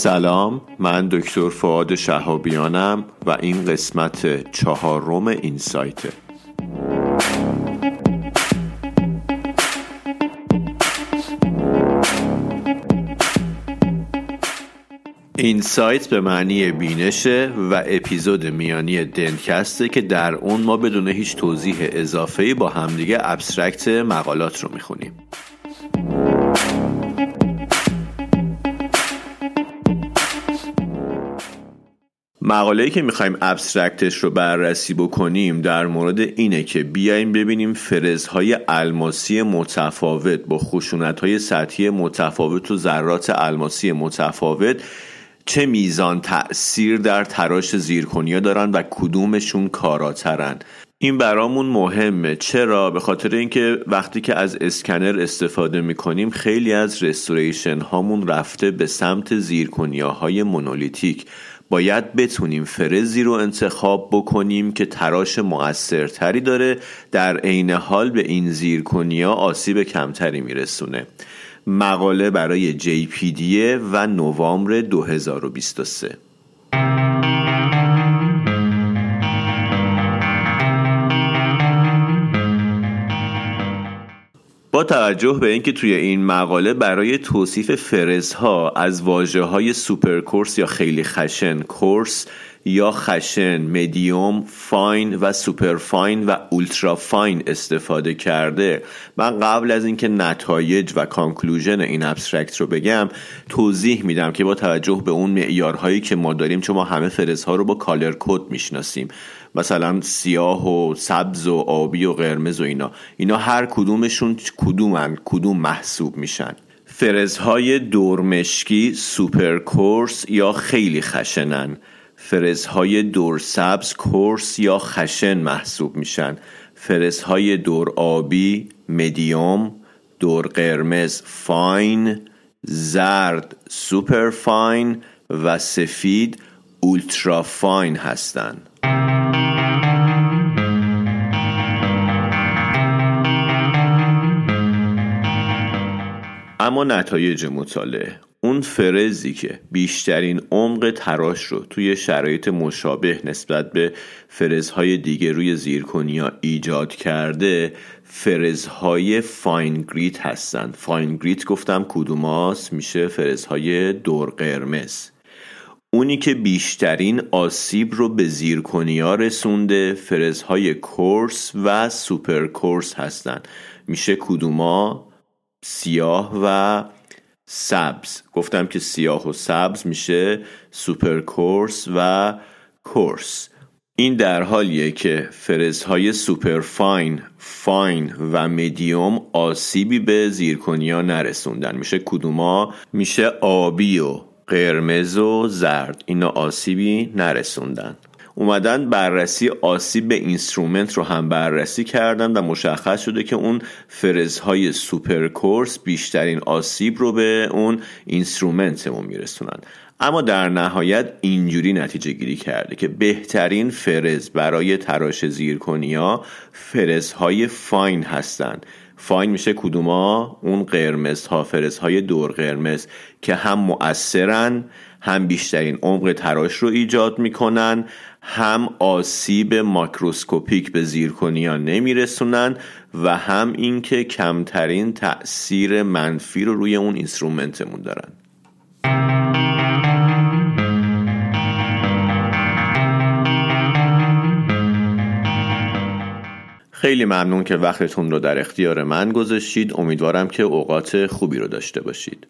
سلام من دکتر فعاد شهابیانم و این قسمت چهارم این سایته این سایت به معنی بینشه و اپیزود میانی دنکسته که در اون ما بدون هیچ توضیح اضافه با همدیگه ابسترکت مقالات رو می‌خونیم. مقاله‌ای که می‌خوایم ابسترکتش رو بررسی بکنیم در مورد اینه که بیایم ببینیم فرزهای الماسی متفاوت با خشونتهای سطحی متفاوت و ذرات الماسی متفاوت چه میزان تأثیر در تراش زیرکنیا دارن و کدومشون کاراترن. این برامون مهمه. چرا؟ به خاطر اینکه وقتی که از اسکنر استفاده می‌کنیم خیلی از رستوریشن هامون رفته به سمت زیرکنیاهای مونولیتیک. باید بتونیم فرزی رو انتخاب بکنیم که تراش مؤثرتری داره. در عین حال به این زیرکنیا آسیب کمتری میرسونه. مقاله برای JPD و نوامبر 2023 توجه به اینکه توی این مقاله برای توصیف فرزها از واجه های سوپر کورس یا خیلی خشن کورس یا خشن medium fine و super fine و ultra fine استفاده کرده. من قبل از اینکه نتایج و conclusion این abstract رو بگم توضیح میدم که با توجه به اون معیارهایی که ما داریم چون ما همه فرزها رو با color code می‌شناسیم. مثلا سیاه و سبز و آبی و قرمز و اینا. اینا هر کدومشون کدومن کدوم محسوب میشن. فرزهای دورمشکی super coarse یا خیلی خشنن. فرزهای دور سبز coarse یا خشن محسوب میشن. فرزهای دور آبی مدیوم دور قرمز fine زرد super fine و سفید ultra fine هستند اما نتایج مطالعه. اون فرزی که بیشترین عمق تراش رو توی شرایط مشابه نسبت به فرزهای دیگه روی زیرکنیا ایجاد کرده فرزهای fine grit هستن. fine grit گفتم کدوماس میشه فرزهای دور قرمز. اونی که بیشترین آسیب رو به زیرکنیا رسونده فرزهای coarse و super coarse هستن. میشه کدوما سیاه و سبز. گفتم که سیاه و سبز میشه super coarse و coarse. این در حالیه که فرزهای super fine fine و مدیوم آسیبی به زیرکنیا نرسوندن. میشه کدوما؟ میشه آبی و قرمز و زرد. اینا آسیبی نرسوندن. اومدن بررسی آسیب به instrument رو هم بررسی کردن و مشخص شده که اون فرزهای super coarse بیشترین آسیب رو به اون instrument مون میرسونن. اما در نهایت اینجوری نتیجه گیری کرده که بهترین فرز برای تراش زیرکنیا فرزهای fine هستند fine میشه کدوما؟ اون قرمز ها فرز های دور قرمز که هم مؤثرن هم بیشترین عمق تراش رو ایجاد می‌کنن هم آسیب macroscopic به زیرکنیا نمیرسونن و هم اینکه کمترین تاثیر منفی رو روی اون instrument مون دارن. خیلی ممنون که وقتتون رو در اختیار من گذاشتید. امیدوارم که اوقات خوبی رو داشته باشید.